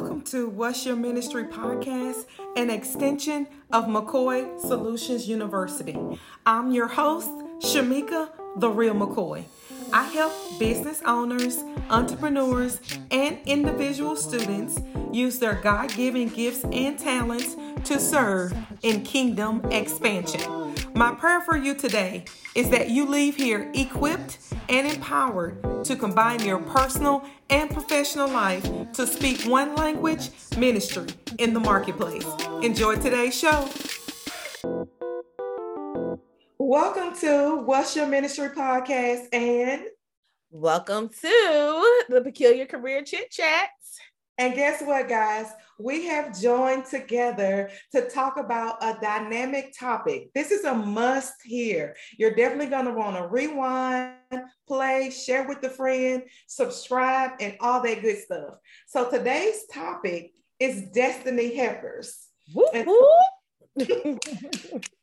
Welcome to What's Your Ministry podcast, an extension of McCoy Solutions University. I'm your host, Shameka The Real McCoy. I help business owners, entrepreneurs, and individual students use their God given gifts and talents to serve in kingdom expansion. My prayer for you today is that you leave here equipped and empowered to combine your personal and professional life to speak one language ministry in the marketplace. Enjoy today's show. Welcome to What's Your Ministry podcast and welcome to the Peculiar Career Chit Chats. And guess what, guys? We have joined together to talk about a dynamic topic. This is a must here. You're definitely going to want to rewind, play, share with a friend, subscribe, and all that good stuff. So today's topic is destiny helpers.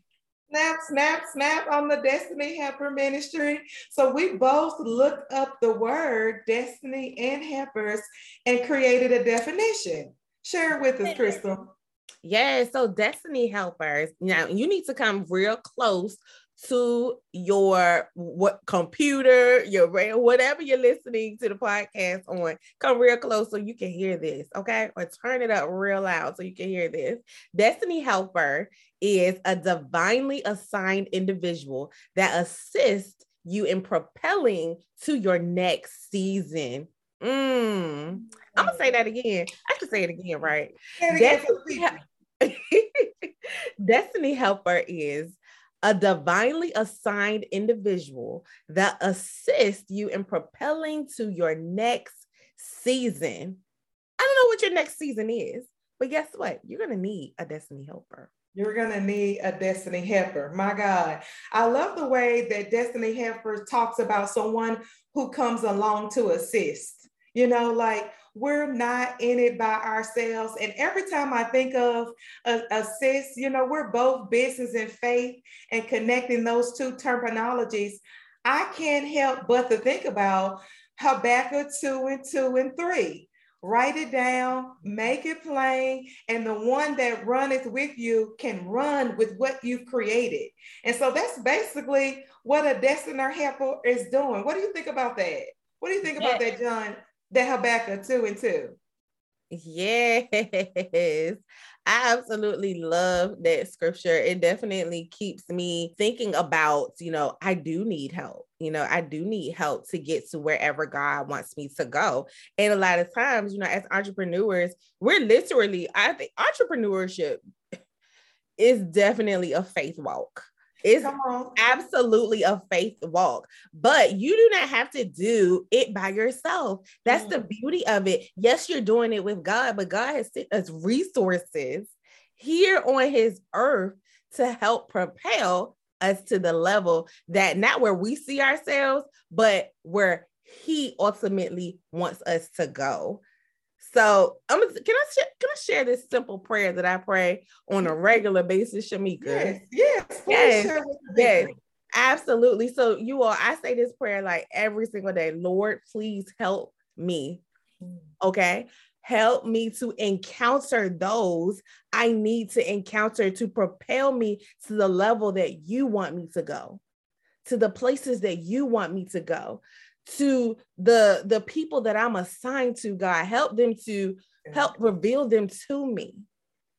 snap, snap, snap on the Destiny Helper Ministry. So we both looked up the word destiny and helpers and created a definition. Share it with us, Crystal. Yeah, so destiny helpers. Now you need to come real close to your what computer, your whatever you're listening to the podcast on. Come real close so you can hear this, okay? Or turn it up real loud so you can hear this. Destiny helper is a divinely assigned individual that assists you in propelling to your next season. Mm. I'm gonna say that again. I should say it again, right? Destiny, Destiny helper is a divinely assigned individual that assists you in propelling to your next season. I don't know what your next season is, but guess what? You're going to need a destiny helper. You're going to need a destiny helper. My God. I love the way that destiny helper talks about someone who comes along to assist. You know, like we're not in it by ourselves. And every time I think of a, a sis, you know, we're both business and faith and connecting those two terminologies. I can't help but to think about Habakkuk 2 and 2 and 3. Write it down, make it plain, and the one that runneth with you can run with what you've created. And so that's basically what a destiny helper is doing. What do you think about that? What do you think about that, John? That Habakkuk 2 and 2. Yes, I absolutely love that scripture. It definitely keeps me thinking about, you know, I do need help. You know, I do need help to get to wherever God wants me to go. And a lot of times, you know, as entrepreneurs, we're literally, I think entrepreneurship is definitely a faith walk. It's absolutely a faith walk, but you do not have to do it by yourself. That's mm. the beauty of it. Yes, you're doing it with God, but God has sent us resources here on his earth to help propel us to the level that not where we see ourselves, but where he ultimately wants us to go. So I'm gonna can I share, can I share this simple prayer that I pray on a regular basis, Shameka? Yes, yes, yes, yes. Absolutely. So you all, I say this prayer like every single day. Lord, please help me. Okay. Help me to encounter those I need to encounter to propel me to the level that you want me to go, to the places that you want me to go to the the people that I'm assigned to, God. Help them to help reveal them to me.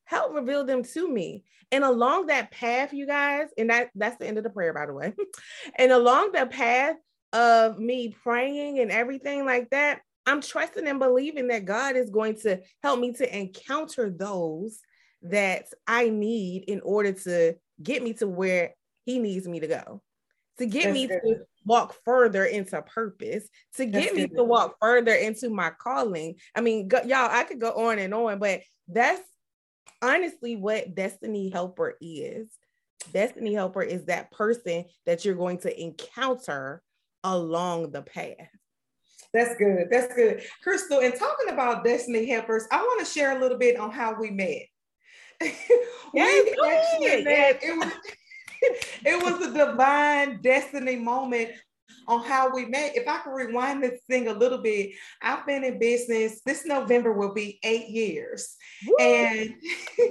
Help reveal them to me. And along that path, you guys, and that that's the end of the prayer, by the way. and along the path of me praying and everything like that, I'm trusting and believing that God is going to help me to encounter those that I need in order to get me to where He needs me to go, to get That's me good. to walk further into purpose, to get me to walk further into my calling. I mean, go, y'all, I could go on and on, but that's honestly what destiny helper is. Destiny helper is that person that you're going to encounter along the path. That's good. That's good. Crystal, and talking about destiny helpers, I want to share a little bit on how we met. yes, we actually met. It was it was a divine destiny moment on how we met. If I could rewind this thing a little bit, I've been in business. This November will be eight years. Woo. And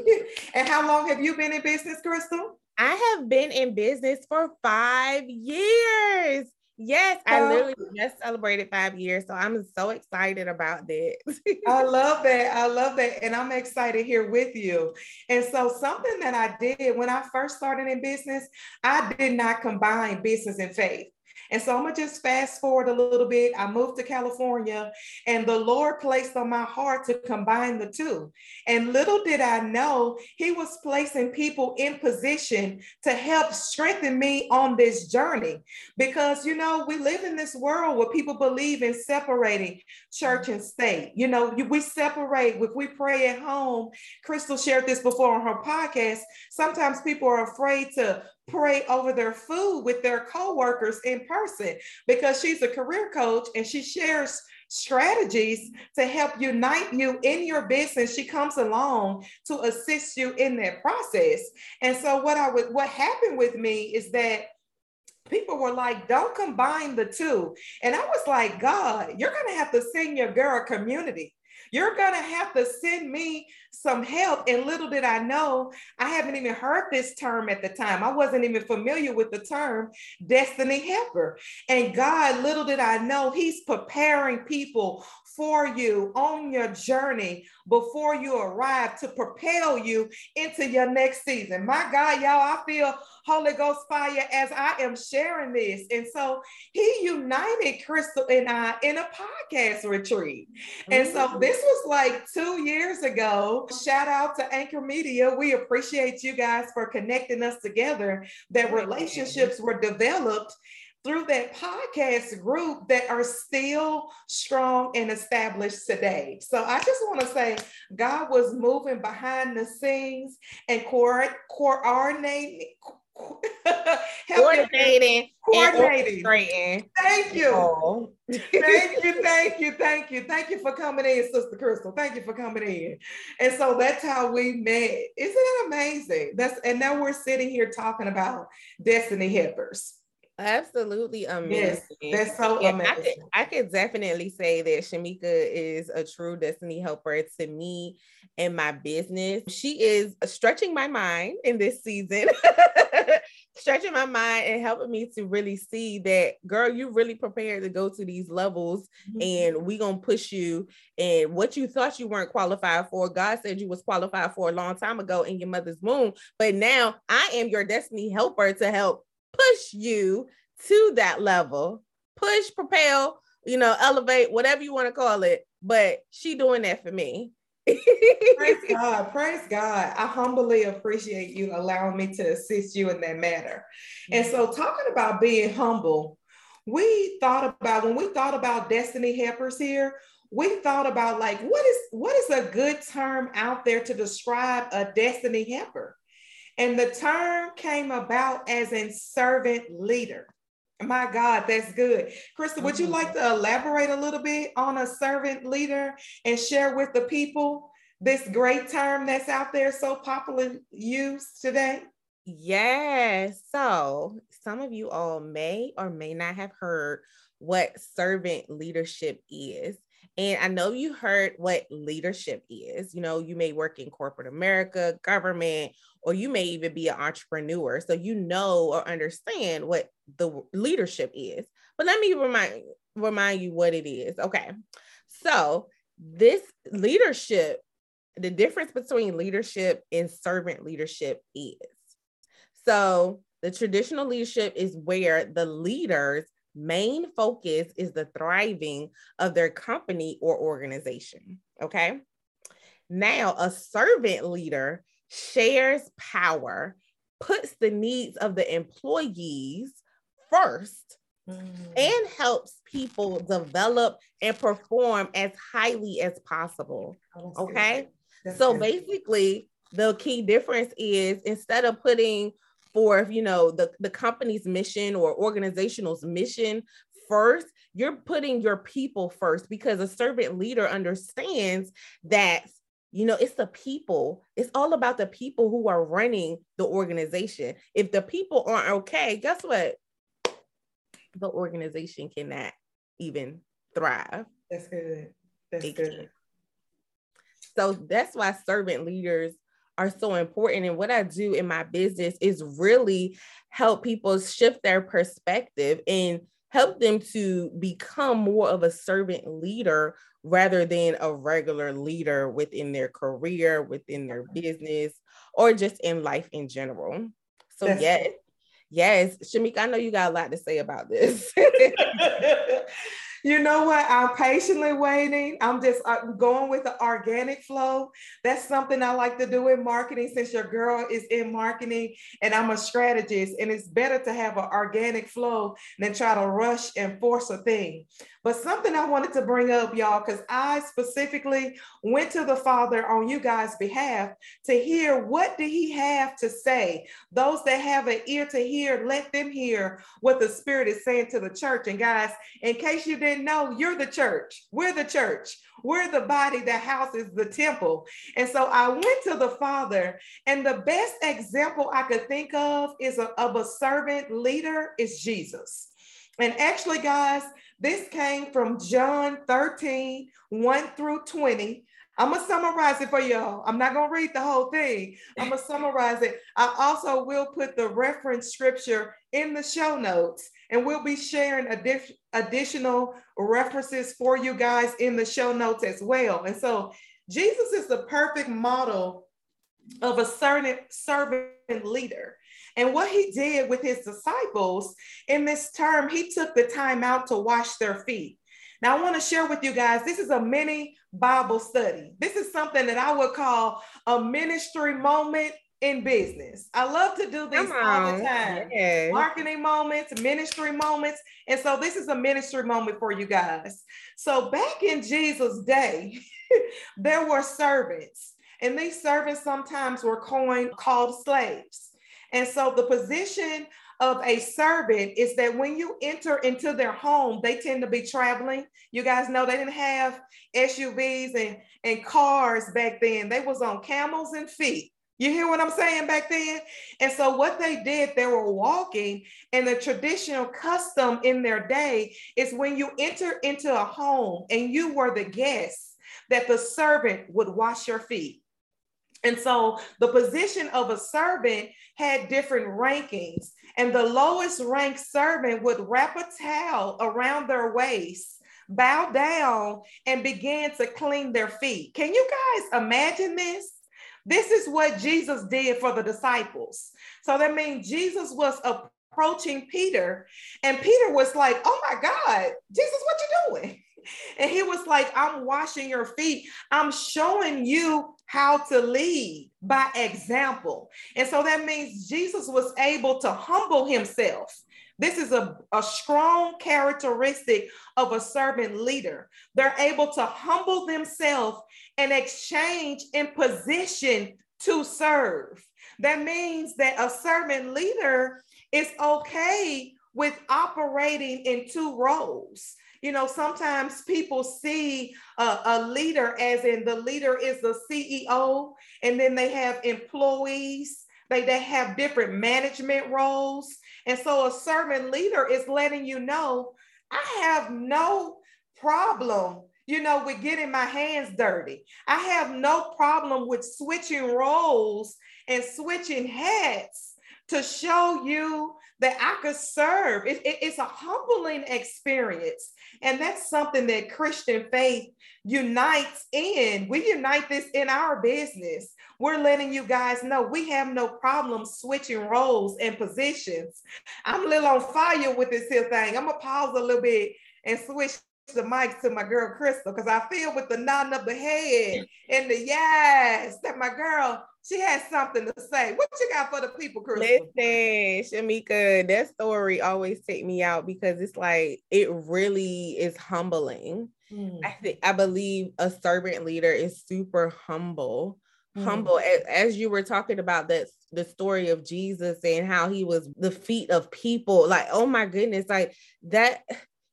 and how long have you been in business, Crystal? I have been in business for five years. Yes, I um, literally just celebrated five years. So I'm so excited about that. I love that. I love that. And I'm excited here with you. And so, something that I did when I first started in business, I did not combine business and faith. And so I'm gonna just fast forward a little bit. I moved to California, and the Lord placed on my heart to combine the two. And little did I know, He was placing people in position to help strengthen me on this journey. Because, you know, we live in this world where people believe in separating church and state. You know, we separate, if we pray at home, Crystal shared this before on her podcast. Sometimes people are afraid to pray over their food with their coworkers in person because she's a career coach and she shares strategies to help unite you in your business. She comes along to assist you in that process. And so what i would what happened with me is that people were like don't combine the two. And i was like god you're to have to send your girl community you're going to have to send me some help. And little did I know, I haven't even heard this term at the time. I wasn't even familiar with the term destiny helper. And God, little did I know, He's preparing people for you on your journey before you arrive to propel you into your next season. My God, y'all, I feel Holy Ghost fire as I am sharing this. And so he united Crystal and I in a podcast retreat. And so mm. this was like two years ago. Shout out to Anchor Media. We appreciate you guys for connecting us together, that relationships were developed through that podcast group that are still strong and established today. So I just want to say God was moving behind the scenes and coordinating. coordinating, coordinating. Thank you. thank you, thank you, thank you, thank you for coming in, Sister Crystal. Thank you for coming in. And so that's how we met. Isn't it amazing? That's and now we're sitting here talking about destiny helpers. Absolutely amazing. Yes, that's so amazing. I could, I could definitely say that Shameka is a true destiny helper to me and my business. She is stretching my mind in this season, stretching my mind and helping me to really see that, girl, you really prepared to go to these levels mm-hmm. and we gonna push you. And what you thought you weren't qualified for, God said you was qualified for a long time ago in your mother's womb. But now I am your destiny helper to help push you to that level, push, propel, you know, elevate, whatever you want to call it. But she doing that for me. praise God, praise God. I humbly appreciate you allowing me to assist you in that matter. And so, talking about being humble, we thought about when we thought about destiny helpers here, we thought about like what is what is a good term out there to describe a destiny helper and the term came about as in servant leader. My God, that's good. Crystal, would you mm-hmm. like to elaborate a little bit on a servant leader and share with the people this great term that's out there so popular used today? Yes. So some of you all may or may not have heard what servant leadership is. And I know you heard what leadership is. You know, you may work in corporate America, government, or you may even be an entrepreneur. So you know or understand what the leadership is. But let me remind remind you what it is. Okay. So this leadership, the difference between leadership and servant leadership is. So the traditional leadership is where the leaders main focus is the thriving of their company or organization. Okay. Now, a servant leader shares power, puts the needs of the employees first, mm. and helps people develop and perform as highly as possible. Okay. So basically, the key difference is instead of putting for you know the, the company's mission or organizational's mission first you're putting your people first because a servant leader understands that you know it's the people it's all about the people who are running the organization if the people aren't okay guess what the organization cannot even thrive. That's good. That's it good. Can. So that's why servant leaders are so important. And what I do in my business is really help people shift their perspective and help them to become more of a servant leader rather than a regular leader within their career, within their business, or just in life in general. So, That's yes, yes, Shameka, I know you got a lot to say about this. you know what? I'm patiently waiting. I'm just uh, going with the organic flow. That's something I like to do in marketing since your girl is in marketing and I'm a strategist. And it's better to have an organic flow than try to rush and force a thing. But something I wanted to bring up, y'all, because I specifically went to the Father on you guys' behalf to hear what did he have to say. Those that have an ear to hear, let them hear what the Spirit is saying to the church. And guys, in case you didn't know, you're the church. We're the church. We're the body that houses the temple. And so I went to the Father, and the best example I could think of is a, of a servant leader is Jesus. And actually, guys, this came from John 13, 1 through 20. I'm going to summarize it for y'all. I'm not going to read the whole thing. I'm going to summarize it. I also will put the reference scripture in the show notes, and we'll be sharing additional references for you guys in the show notes as well. And so, Jesus is the perfect model of a servant leader. And what he did with his disciples in this term, he took the time out to wash their feet. Now, I want to share with you guys this is a mini Bible study. This is something that I would call a ministry moment in business. I love to do these all the time. Yeah. Marketing moments, ministry moments. And so this is a ministry moment for you guys. So back in Jesus' day, there were servants, and these servants sometimes were coined called slaves. And so the position of a servant is that when you enter into their home, they tend to be traveling. You guys know they didn't have SUVs and, and cars back then. They was on camels and feet. You hear what I'm saying back then? And so what they did, they were walking, and the traditional custom in their day is when you enter into a home and you were the guest, that the servant would wash your feet. And so the position of a servant had different rankings, and the lowest ranked servant would wrap a towel around their waist, bow down, and begin to clean their feet. Can you guys imagine this? This is what Jesus did for the disciples. So that means Jesus was approaching Peter, and Peter was like, Oh my God, Jesus, what you doing? And he was like, I'm washing your feet. I'm showing you how to lead by example. And so that means Jesus was able to humble himself. This is a, a strong characteristic of a servant leader. They're able to humble themselves and exchange in position to serve. That means that a servant leader is okay with operating in two roles. You know, sometimes people see a, a, leader as in the leader is the CEO, and then they have employees, they, they have different management roles. And so a servant leader is letting you know, I have no problem you know, with getting my hands dirty. I have no problem with switching roles and switching hats to show you that I could serve. It, it, it's a humbling experience. And that's something that Christian faith unites in. We unite this in our business. We're letting you guys know we have no problem switching roles and positions. I'm a little on fire with this here thing. I'm gonna pause a little bit and switch the mic to my girl Crystal because I feel with the nodding of the head and the yes that my girl she has something to say. What you got for the people, Crystal? Listen, Shameka, that story always take me out because it's like it really is humbling. Mm. I think I believe a servant leader is super humble. Mm. Humble as, you were talking about that the story of Jesus and how he was the feet of people. Like, oh my goodness, like that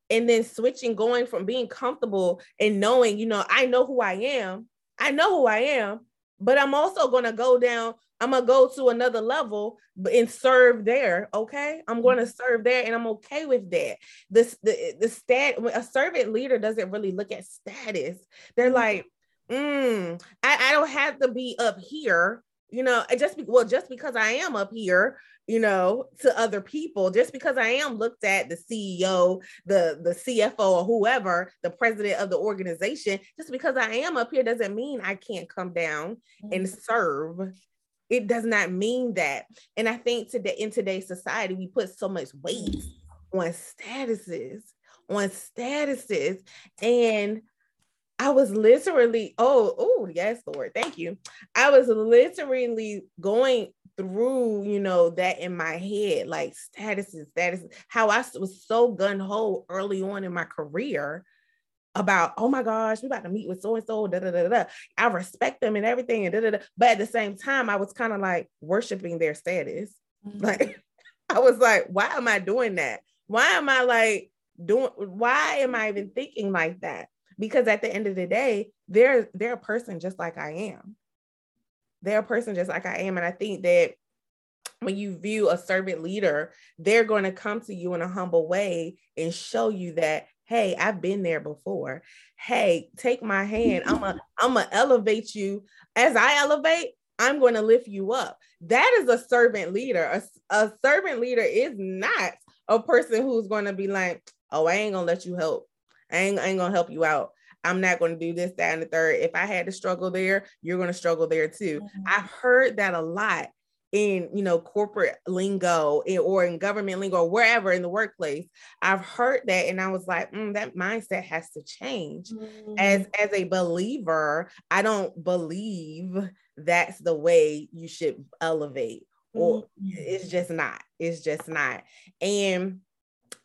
and then switching going from being comfortable and knowing you know i know who i am i know who i am but I'm also going to go down. I'm going to go to another level and serve there. Okay. I'm going to serve there and I'm okay with that. This, the, the stat, a servant leader doesn't really look at status. They're mm-hmm. like, mm, I, I don't have to be up here you know just be, well just because i am up here you know to other people just because i am looked at the ceo the the cfo or whoever the president of the organization just because i am up here doesn't mean i can't come down and mm-hmm. serve it does not mean that and i think today in today's society we put so much weight on statuses on statuses and I was literally, oh, oh, yes, Lord, thank you. I was literally going through, you know, that in my head, like statuses, status, how I was so gun ho early on in my career about, oh my gosh, we about to meet with so and so, da da da da. I respect them and everything, and da da da. But at the same time, I was kind of like worshiping their status. Mm-hmm. Like, I was like, why am I doing that? Why am I like doing? Why am I even thinking like that? Because at the end of the day they're they're a person just like i am. They're a person just like i am. And i think that when you view a servant leader they're going to come to you in a humble way and show you that hey i've been there before. Hey take my hand. I'm a i'm gonna elevate you. As i elevate i'm going to lift you up. That is a servant leader. A, a servant leader is not a person who's going to be like oh i ain't gonna let you help I ain't, I ain't gonna help you out. I'm not going to do this, that, and the third. If I had to struggle there, you're going to struggle there too. Mm-hmm. I've heard that a lot in you know corporate lingo or in government lingo or wherever in the workplace i've heard that and i was like mm, that mindset has to change mm-hmm. as as a believer i don't believe that's the way you should elevate or mm-hmm. it's just not it's just not and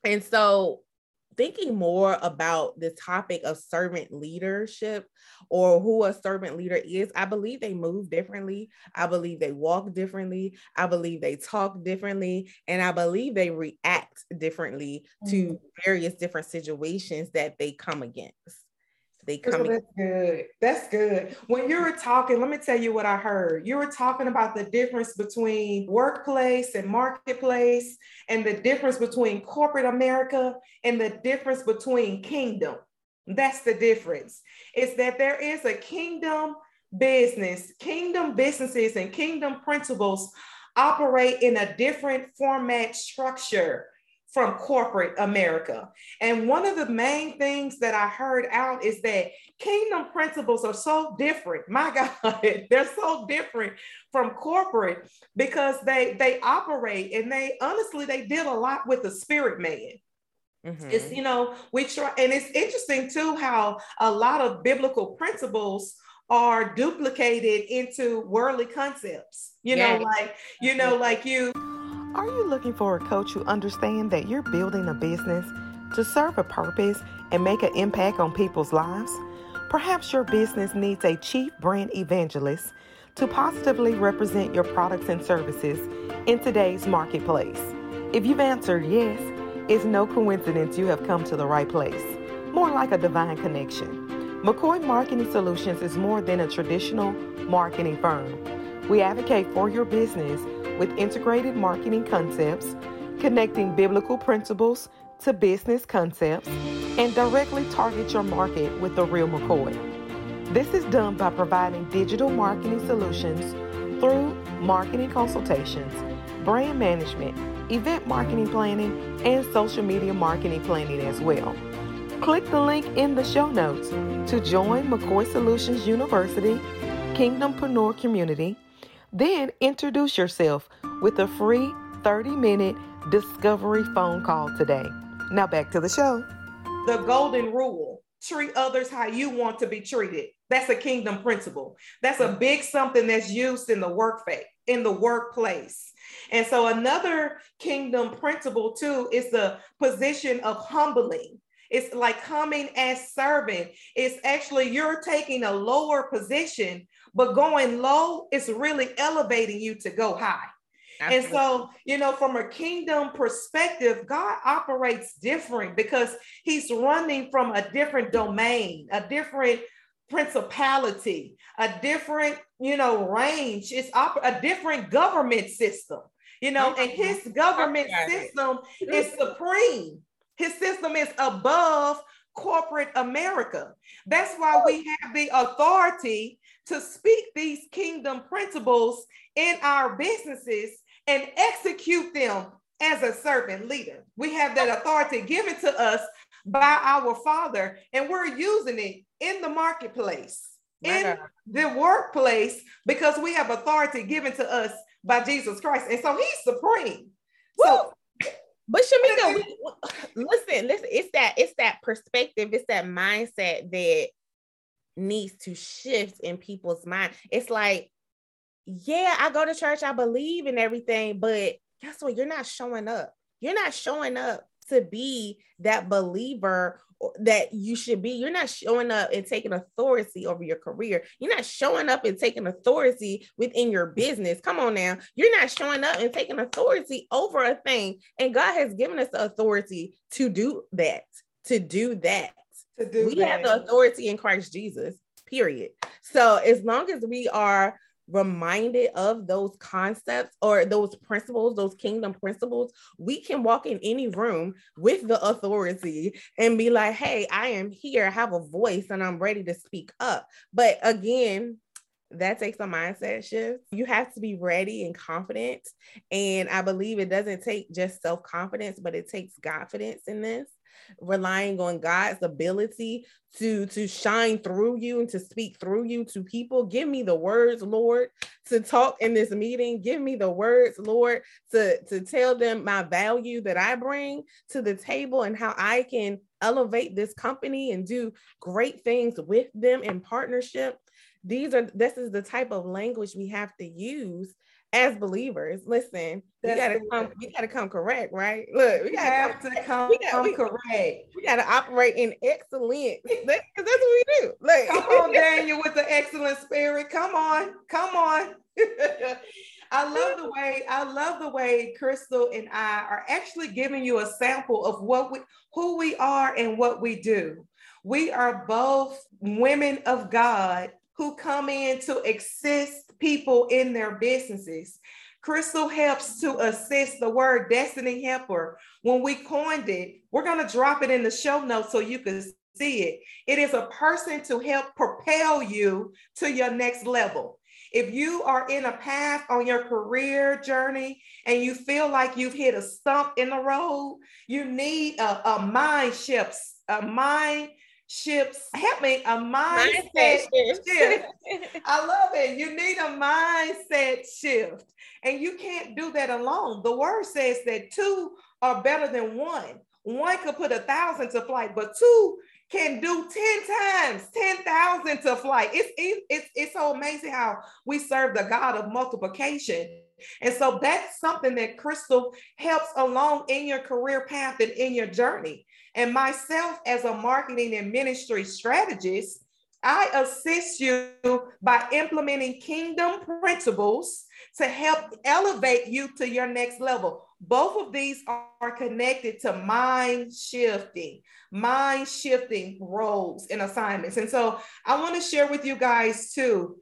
and so thinking more about the topic of servant leadership or who a servant leader is, I believe they move differently. I believe they walk differently. I believe they talk differently. And I believe they react differently mm-hmm. to various different situations that they come against they come. that's good. That's good. When you were talking, let me tell you what I heard. You were talking about the difference between workplace and marketplace, and the difference between corporate America and the difference between kingdom. That's the difference. Is that there is a kingdom business, kingdom businesses, and kingdom principles operate in a different format structure from corporate America. And one of the main things that I heard out is that kingdom principles are so different. My God, they're so different from corporate because they they operate and they honestly they deal a lot with the spirit man. Mm-hmm. It's you know we try and it's interesting too how a lot of biblical principles are duplicated into worldly concepts. You yeah. know, like you know, like you are you looking for a coach who understands that you're building a business to serve a purpose and make an impact on people's lives? Perhaps your business needs a chief brand evangelist to positively represent your products and services in today's marketplace. If you've answered yes, it's no coincidence you have come to the right place, more like a divine connection. McCoy Marketing Solutions is more than a traditional marketing firm. We advocate for your business with integrated marketing concepts, connecting biblical principles to business concepts, and directly target your market with the real McCoy. This is done by providing digital marketing solutions through marketing consultations, brand management, event marketing planning, and social media marketing planning as well. Click the link in the show notes to join McCoy Solutions University Kingdompreneur Community then introduce yourself with a free 30 minute discovery phone call today. Now back to the show. The golden rule treat others how you want to be treated. That's a kingdom principle. That's a big something that's used in the work faith, in the workplace. And so another kingdom principle too is the position of humbling. It's like coming as servant. It's actually you're taking a lower position but going low is really elevating you to go high. Absolutely. And so, you know, from a kingdom perspective, God operates different because he's running from a different domain, a different principality, a different, you know, range. It's op- a different government system, you know, and his government system is supreme. His system is above corporate America. That's why we have the authority to speak these kingdom principles in our businesses and execute them as a servant leader. We have that authority given to us by our Father, and we're using it in the marketplace, in the workplace, because we have authority given to us by Jesus Christ. And so he's supreme. Woo! So but Shameka, we, listen, listen, it's that it's that perspective, it's that mindset that needs to shift in people's mind. It's like, yeah, I go to church, I believe in everything, but guess what? You're not showing up. You're not showing up to be that believer that you should be. You're not showing up and taking authority over your career. You're not showing up and taking authority within your business. Come on now. You're not showing up and taking authority over a thing. And God has given us the authority to do that, to do that. To do we that. have the authority in Christ Jesus, period. So as long as we are reminded of those concepts or those principles, those kingdom principles, we can walk in any room with the authority and be like, hey, I am here, I have a voice, and I'm ready to speak up. But again, that takes a mindset shift. You have to be ready and confident. And I believe it doesn't take just self confidence, but it takes confidence in this relying on God's ability to to shine through you and to speak through you to people. Give me the words, Lord, to talk in this meeting. Give me the words, Lord, to to tell them my value that I bring to the table and how I can elevate this company and do great things with them in partnership. These are this is the type of language we have to use as believers, listen, that's we gotta come, we gotta come correct, right? Look, we, we have come, to come, gotta, we, correct. We gotta operate in excellence. Because that's what we do. Like come on, Daniel, with the excellent spirit. Come on, come on. I love the way I love the way Crystal and I are actually giving you a sample of what we who we are and what we do. We are both women of God who come in to assist people in their businesses. Crystal helps to assist the word destiny helper. When we coined it, we're going to drop it in the show notes so you can see it. It is a person to help propel you to your next level. If you are in a path on your career journey and you feel like you've hit a stump in the road, you need a, a mind shift, a mind shifts. Help me, a mindset, mindset shift. I love it. You need a mindset shift. And you can't do that alone. The word says that two are better than one. One could put a thousand to flight, but two can do 10 times 10,000 to flight. It's, it's, it's so amazing how we serve the God of multiplication. And so that's something that Crystal helps along in your career path and in your journey. And myself, as a marketing and ministry strategist, I assist you by implementing kingdom principles to help elevate you to your next level. Both of these are connected to mind shifting, mind shifting roles and assignments. And so I want to share with you guys too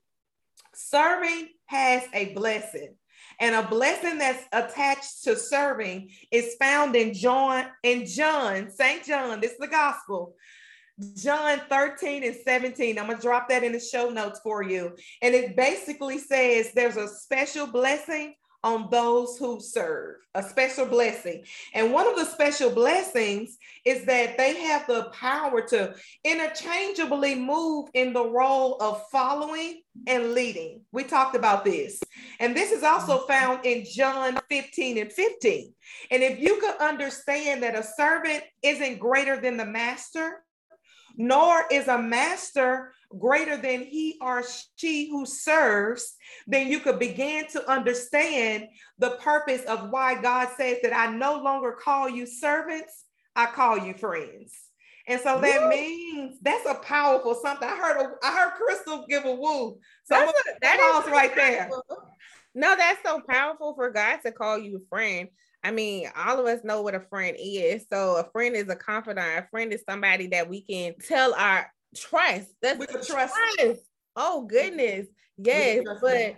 serving has a blessing. And a blessing that's attached to serving is found in John, in John, St. John, this is the gospel. John 13 and 17. I'm going to drop that in the show notes for you. And it basically says there's a special blessing on those who serve, a special blessing. And one of the special blessings is that they have the power to interchangeably move in the role of following and leading. We talked about this. And this is also mm-hmm. found in John 15 and 15. And if you could understand that a servant isn't greater than the master, nor is a master greater than he or she who serves, then you could begin to understand the purpose of why God says that I no longer call you servants, I call you friends. And so that woo. means that's a powerful something. I heard a, I heard Crystal give a woo. So that's a, that is right there. No, that's so powerful for God to call you a friend. I mean, all of us know what a friend is. So a friend is a confidant. A friend is somebody that we can tell our trust. That's we trust. trust. Oh goodness. Yes, but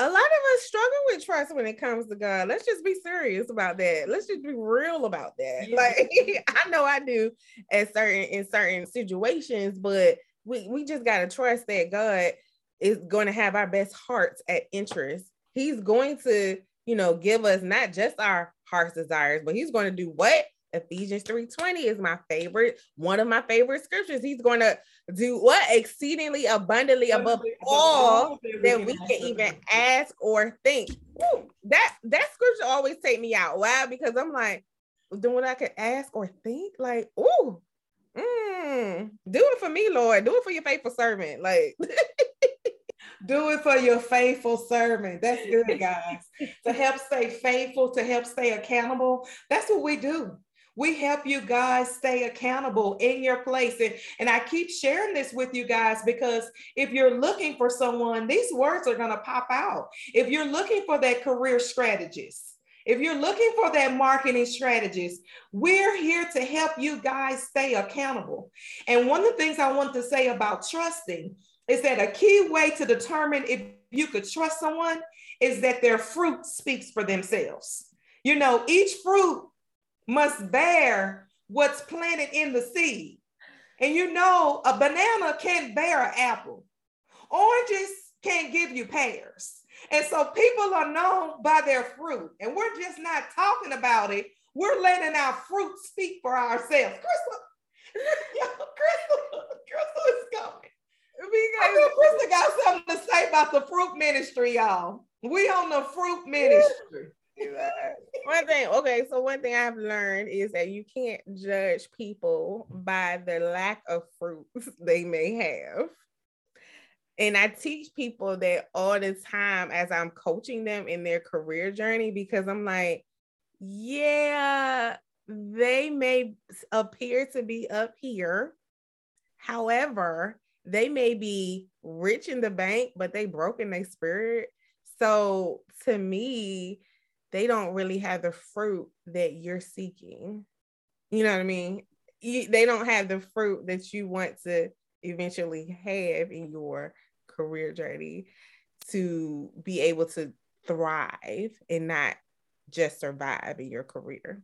a lot of us struggle with trust when it comes to God. Let's just be serious about that. Let's just be real about that. Yeah. Like I know I do at certain in certain situations, but we, we just gotta trust that God is going to have our best hearts at interest. He's going to, you know, give us not just our heart's desires, but he's going to do what? Ephesians 3:20 is my favorite, one of my favorite scriptures. He's going to do what exceedingly abundantly above all that we can even ask or think. Woo, that that scripture always take me out. Why? Because I'm like, doing what I could ask or think, like, oh, mm, do it for me, Lord. Do it for your faithful servant. Like do it for your faithful servant. That's good, guys. to help stay faithful, to help stay accountable. That's what we do. We help you guys stay accountable in your place. And, and I keep sharing this with you guys because if you're looking for someone, these words are going to pop out. If you're looking for that career strategist, if you're looking for that marketing strategist, we're here to help you guys stay accountable. And one of the things I want to say about trusting is that a key way to determine if you could trust someone is that their fruit speaks for themselves. You know, each fruit must bear what's planted in the seed. And you know, a banana can't bear an apple. Oranges can't give you pears. And so people are known by their fruit. And we're just not talking about it. We're letting our fruit speak for ourselves. Crystal, Crystal, Crystal is coming. I know Crystal got something to say about the fruit ministry, y'all. We on the fruit ministry one thing, okay, so one thing I've learned is that you can't judge people by the lack of fruits they may have. And I teach people that all the time as I'm coaching them in their career journey because I'm like, yeah, they may appear to be up here. However, they may be rich in the bank, but they broke in their spirit. So to me, they don't really have the fruit that you're seeking. You know what I mean? You, they don't have the fruit that you want to eventually have in your career journey to be able to thrive and not just survive in your career.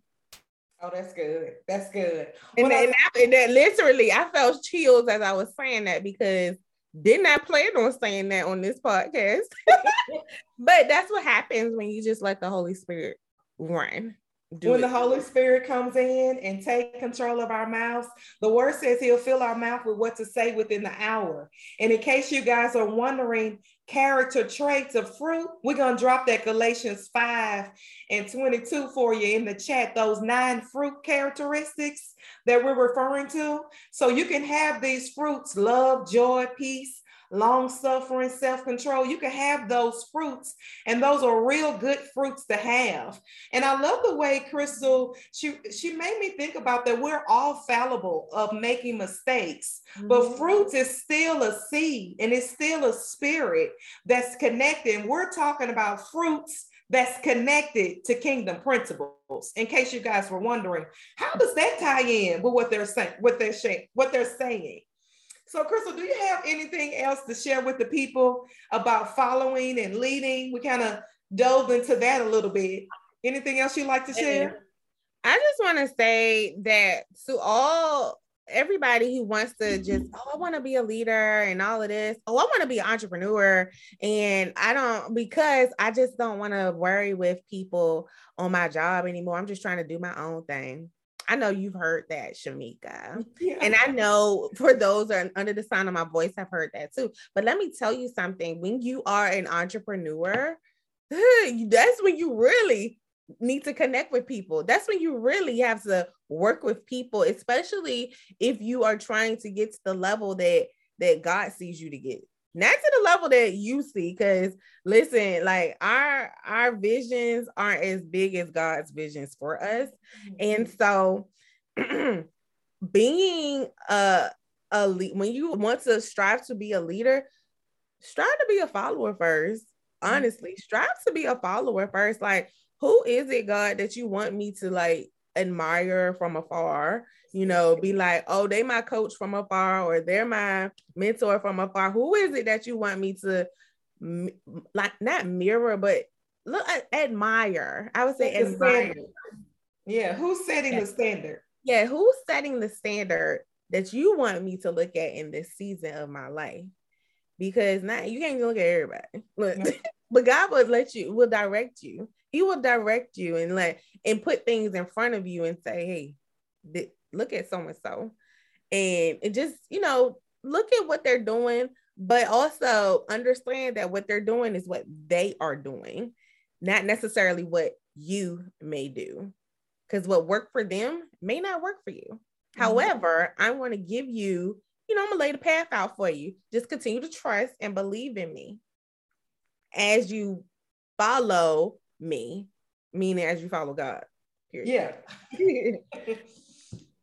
Oh, that's good. That's good. And, I, and that literally, I felt chills as I was saying that because did not plan on saying that on this podcast. but that's what happens when you just let the Holy Spirit run. Do when it. the Holy Spirit comes in and take control of our mouths, the word says he'll fill our mouth with what to say within the hour. And in case you guys are wondering character traits of fruit, we're going to drop that Galatians 5 and 22 for you in the chat, those nine fruit characteristics that we're referring to. So you can have these fruits love, joy, peace, long suffering, self control. You can have those fruits, and those are real good fruits to have. And I love the way Crystal she she made me think about that. We're all fallible of making mistakes, mm-hmm. but fruits is still a seed and it's still a spirit that's connected. We're talking about fruits that's connected to kingdom principles. In case you guys were wondering, how does that tie in with what they're saying? What they're saying? What they're saying? So, Crystal, do you have anything else to share with the people about following and leading? We kind of dove into that a little bit. Anything else you'd like to share? I just want to say that to all everybody who wants to just, oh, I want to be a leader and all of this. Oh, I want to be an entrepreneur. And I don't, because I just don't want to worry with people on my job anymore. I'm just trying to do my own thing. I know you've heard that, Shameka. Yeah. And I know for those are under the sound of my voice I've heard that too. But let me tell you something when you are an entrepreneur, that's when you really need to connect with people. That's when you really have to work with people, especially if you are trying to get to the level that that God sees you to get not to the level that you see because listen like our our visions aren't as big as god's visions for us and mm-hmm. so being a a when you want to strive to be a leader strive to be a follower first mm-hmm. honestly strive to be a follower first like who is it god that you want me to like admire from afar, you know, be like, oh, they my coach from afar, or they're my mentor from afar. Who is it that you want me to like not mirror, but look admire? I would say admire. Yeah, who's setting the standard? Yeah, who's setting the standard that you want me to look at in this season of my life? Because now you can't look at everybody. Look, but God will let you, will direct you. He will direct you and let and put things in front of you and say, hey, th- look at so and so. And it just, you know, look at what they're doing, but also understand that what they're doing is what they are doing, not necessarily what you may do because what worked for them may not work for you. Mm-hmm. However, I want to give you, you know, I'm gonna lay the path out for you. Just continue to trust and believe in me as you follow me, meaning as you follow God. Period. Yeah.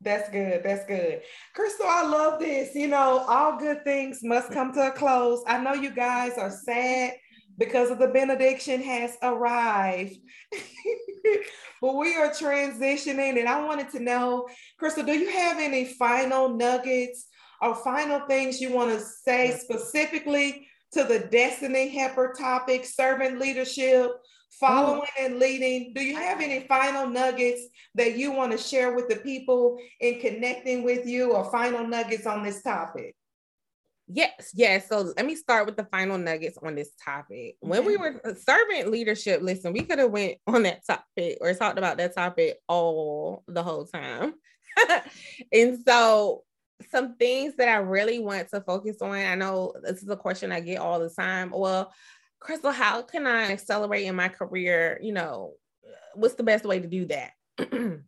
That's good. That's good. Crystal, I love this. You know, all good things must come to a close. I know you guys are sad because of the benediction has arrived. but we are transitioning, and I wanted to know, Crystal, do you have any final nuggets or final things you want to say specifically to the Destiny Helper topic, servant leadership, following and leading? Do you have any final nuggets that you want to share with the people in connecting with you or final nuggets on this topic? Yes, yes. So let me start with the final nuggets on this topic. When we were servant leadership, listen, we could have went on that topic or talked about that topic all the whole time. and so some things that I really want to focus on. I know this is a question I get all the time. Well, Crystal, how can I accelerate in my career? You know, what's the best way to do that?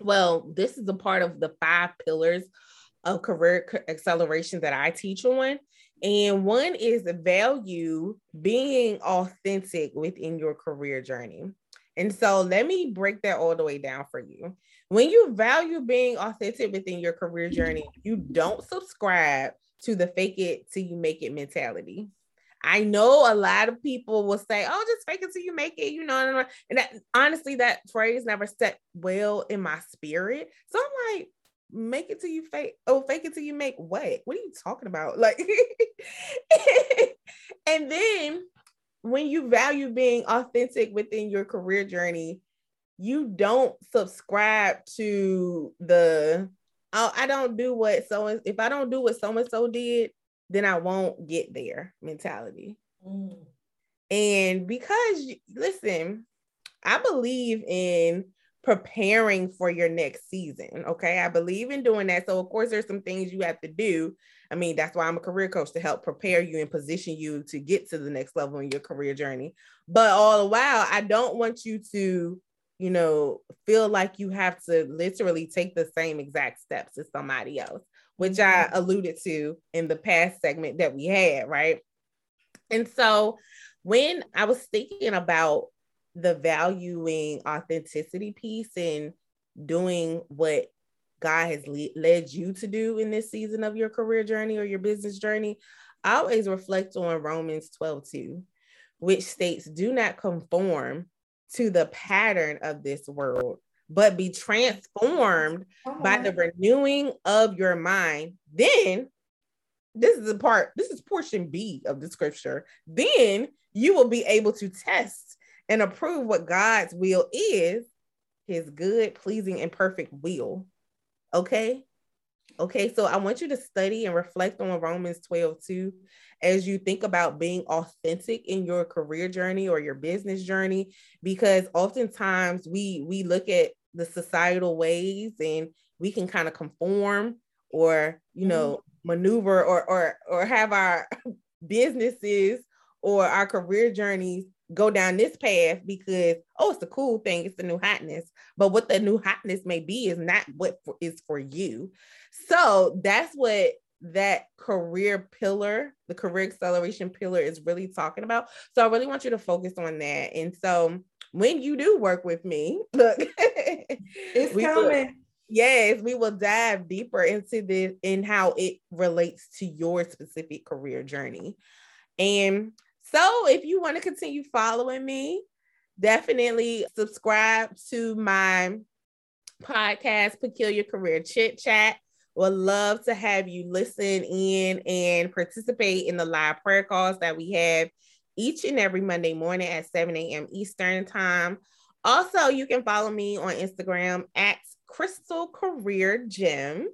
well, this is a part of the five pillars of career acceleration that I teach on. And one is value being authentic within your career journey. And so let me break that all the way down for you. When you value being authentic within your career journey, you don't subscribe to the fake it till you make it mentality. I know a lot of people will say, "Oh, just fake it till you make it," you know. And that honestly, that phrase never set well in my spirit. So I'm like, make it till you fake oh fake it till you make what what are you talking about like and then when you value being authentic within your career journey you don't subscribe to the oh, i don't do what so if i don't do what so and so did then i won't get there mentality mm. and because listen i believe in preparing for your next season. Okay. I believe in doing that. So, of course, there's some things you have to do. I mean, that's why I'm a career coach to help prepare you and position you to get to the next level in your career journey. But all the while, I don't want you to, you know, feel like you have to literally take the same exact steps as somebody else, which I alluded to in the past segment that we had. Right. And so, when I was thinking about the valuing authenticity piece and doing what God has le- led you to do in this season of your career journey or your business journey, I always reflect on Romans 12 2, which states, Do not conform to the pattern of this world, but be transformed by the oh. renewing of your mind. Then, this is the part, this is portion B of the scripture. Then you will be able to test and approve what God's will is, his good, pleasing, and perfect will. Okay. Okay. So I want you to study and reflect on Romans 12 2, as you think about being authentic in your career journey or your business journey, because oftentimes we we look at the societal ways and we can kind of conform or you know mm-hmm. maneuver or or or have our businesses or our career journeys go down this path because oh it's a cool thing it's the new hotness. But what the new hotness may be is not what for, is for you. So that's what that career pillar the career acceleration pillar is really talking about. So i really want you to focus on that. And so when you do work with me look it's coming will, yes we will dive deeper into this and how it relates to your specific career journey and so if you want to continue following me, definitely subscribe to my podcast, Peculiar Career Chit Chat. Would love to have you listen in and participate in the live prayer calls that we have each and every Monday morning at 7 a.m. Eastern Time. Also, you can follow me on Instagram at Crystal Career Gems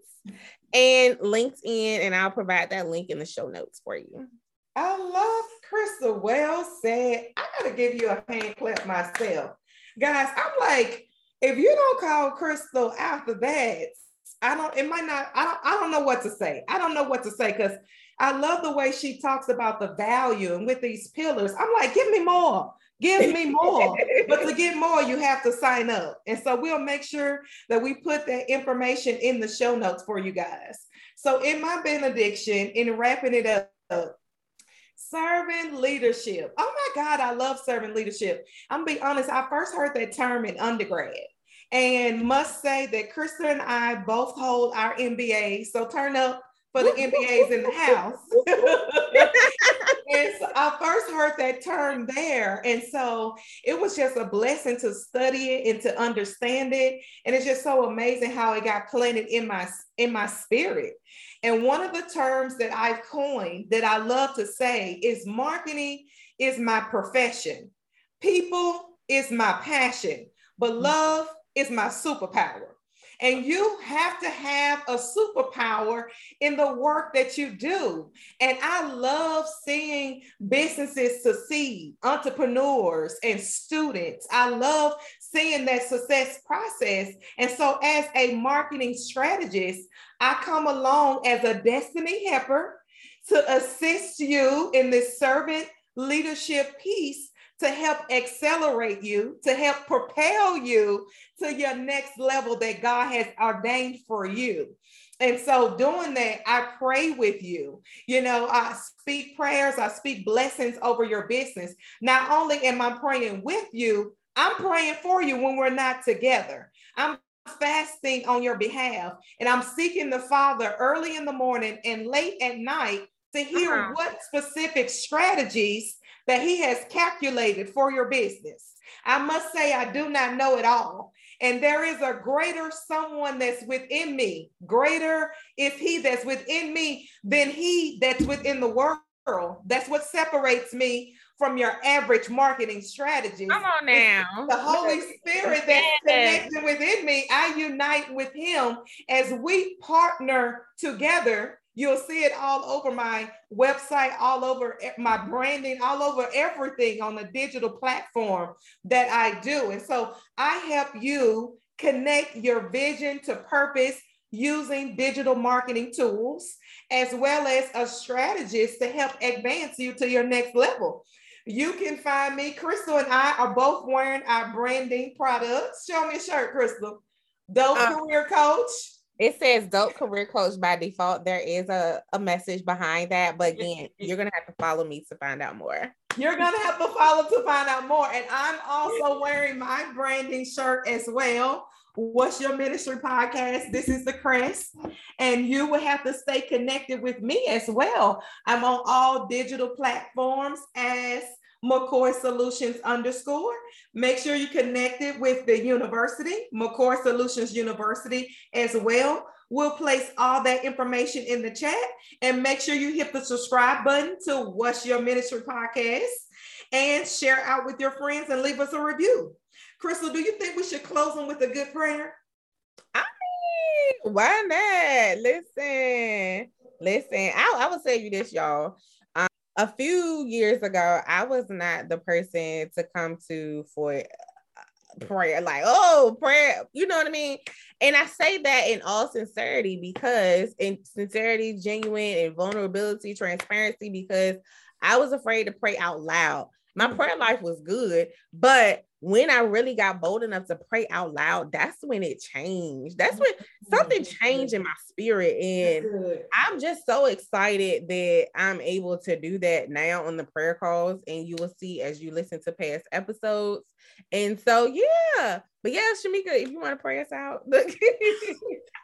and LinkedIn, and I'll provide that link in the show notes for you. I love Crystal. Well said. I gotta give you a hand clap myself. Guys, I'm like, if you don't call Crystal after that, I don't, it might not, I don't, I don't know what to say. I don't know what to say because I love the way she talks about the value and with these pillars. I'm like, give me more. Give me more. but to get more, you have to sign up. And so we'll make sure that we put that information in the show notes for you guys. So, in my benediction, in wrapping it up, serving leadership. Oh my God, I love serving leadership. I'm gonna be honest, I first heard that term in undergrad and must say that Crystal and I both hold our MBA. So turn up for the MBAs in the house. and so I first heard that term there. And so it was just a blessing to study it and to understand it. And it's just so amazing how it got planted in my in my spirit. And one of the terms that I've coined that I love to say is marketing is my profession. People is my passion, but mm. love is my superpower. And you have to have a superpower in the work that you do. And I love seeing businesses succeed, entrepreneurs and students. I love seeing that success process. And so, as a marketing strategist, I come along as a destiny helper to assist you in this servant leadership piece to help accelerate you, to help propel you to your next level that God has ordained for you. And so, doing that, I pray with you. You know, I speak prayers, I speak blessings over your business. Not only am I praying with you, I'm praying for you when we're not together. I'm fasting on your behalf, and I'm seeking the Father early in the morning and late at night to hear uh-huh. what specific strategies that he has calculated for your business. I must say, I do not know it all. And there is a greater someone that's within me. Greater is he that's within me than he that's within the world. That's what separates me from your average marketing strategy. Come on now. It's the Holy Spirit that's connected within me. I unite with him as we partner together You'll see it all over my website, all over my branding, all over everything on the digital platform that I do. And so I help you connect your vision to purpose using digital marketing tools, as well as a strategist to help advance you to your next level. You can find me, Crystal and I are both wearing our branding products. Show me a shirt, Crystal. Dope uh, career coach it says dope career coach by default. There is a, a message behind that, but again, you're gonna have to follow me to find out more. You're gonna have to follow to find out more. And I'm also wearing my branding shirt as well. What's your ministry podcast? This is the crest, and you will have to stay connected with me as well. I'm on all digital platforms as McCoy Solutions underscore. Make sure you connect it with the university, McCoy Solutions University as well. We'll place all that information in the chat and make sure you hit the subscribe button to What's Your Ministry podcast and share out with your friends and leave us a review. Crystal, do you think we should close them with a good prayer? I mean, why not? Listen, listen, I, I will tell you this, y'all a few years ago, I was not the person to come to for uh, prayer, like, oh, prayer, you know what I mean? And I say that in all sincerity because, in sincerity, genuine, and vulnerability, transparency, because I was afraid to pray out loud. My prayer life was good, but when I really got bold enough to pray out loud, that's when it changed. That's when something changed in my spirit. And I'm just so excited that I'm able to do that now on the prayer calls. And you will see as you listen to past episodes. And so, yeah. But yeah, Shameka, if you want to pray us out,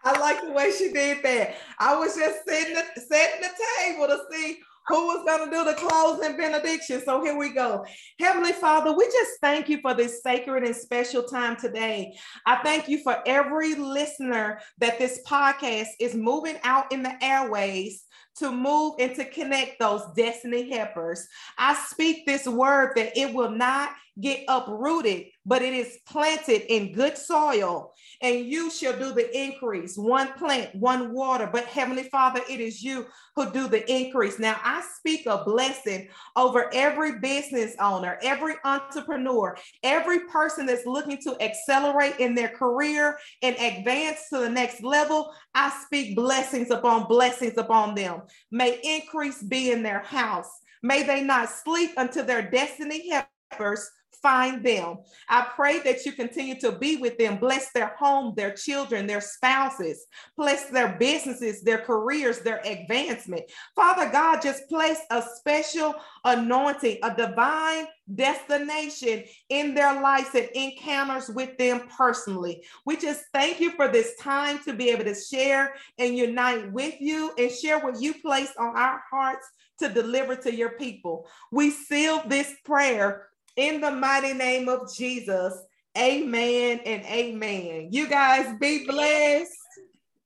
I like the way she did that. I was just setting the, setting the table to see who was going to do the closing benediction. So here we go. Heavenly Father, we just thank you for this sacred and special time today. I thank you for every listener that this podcast is moving out in the airways to move and to connect those destiny helpers. I speak this word that it will not get uprooted, but it is planted in good soil, and you shall do the increase. One plant, one water, but Heavenly Father, it is you who do the increase. Now, I speak a blessing over every business owner, every entrepreneur, every person that's looking to accelerate in their career and advance to the next level. I speak blessings upon blessings upon them. May increase be in their house. May they not sleep until their destiny helpers find them. I pray that you continue to be with them, bless their home, their children, their spouses, bless their businesses, their careers, their advancement. Father God, just place a special anointing, a divine destination in their lives and encounters with them personally. We just thank you for this time to be able to share and unite with you and share what you place on our hearts to deliver to your people. We seal this prayer in the mighty name of Jesus. Amen and amen. You guys be blessed.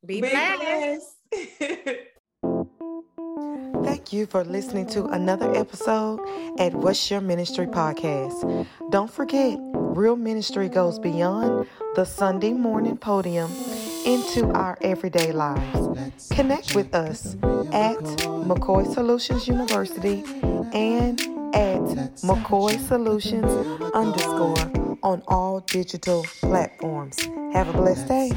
Be, be blessed. blessed. Thank you for listening to another episode at What's Your Ministry podcast. Don't forget, real ministry goes beyond the Sunday morning podium into our everyday lives. Connect with us at McCoy Solutions University and at McCoy Solutions underscore on all digital platforms. Have a blessed day.